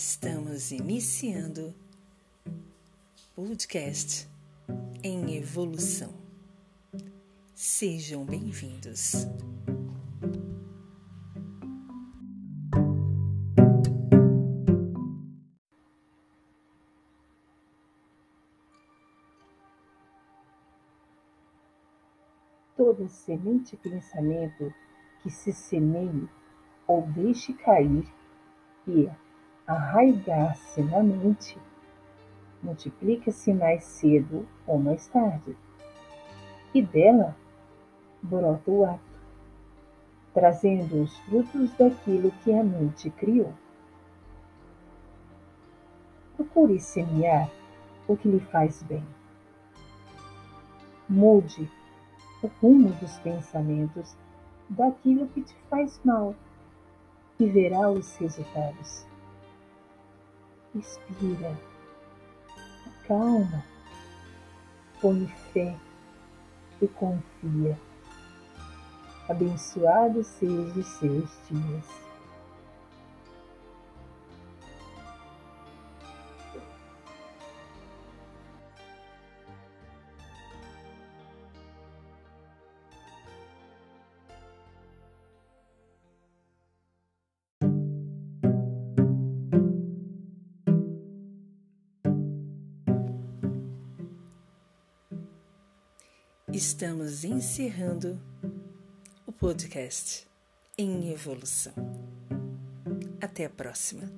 Estamos iniciando podcast em evolução. Sejam bem-vindos. Toda semente pensamento que se semeie ou deixe cair e arraigar-se na mente, multiplica-se mais cedo ou mais tarde, e dela brota o ato, trazendo os frutos daquilo que a mente criou. Procure semear o que lhe faz bem. Mude o rumo dos pensamentos daquilo que te faz mal e verá os resultados. Respira, acalma, põe fé e confia. Abençoado seja os seus dias. Estamos encerrando o podcast em evolução. Até a próxima.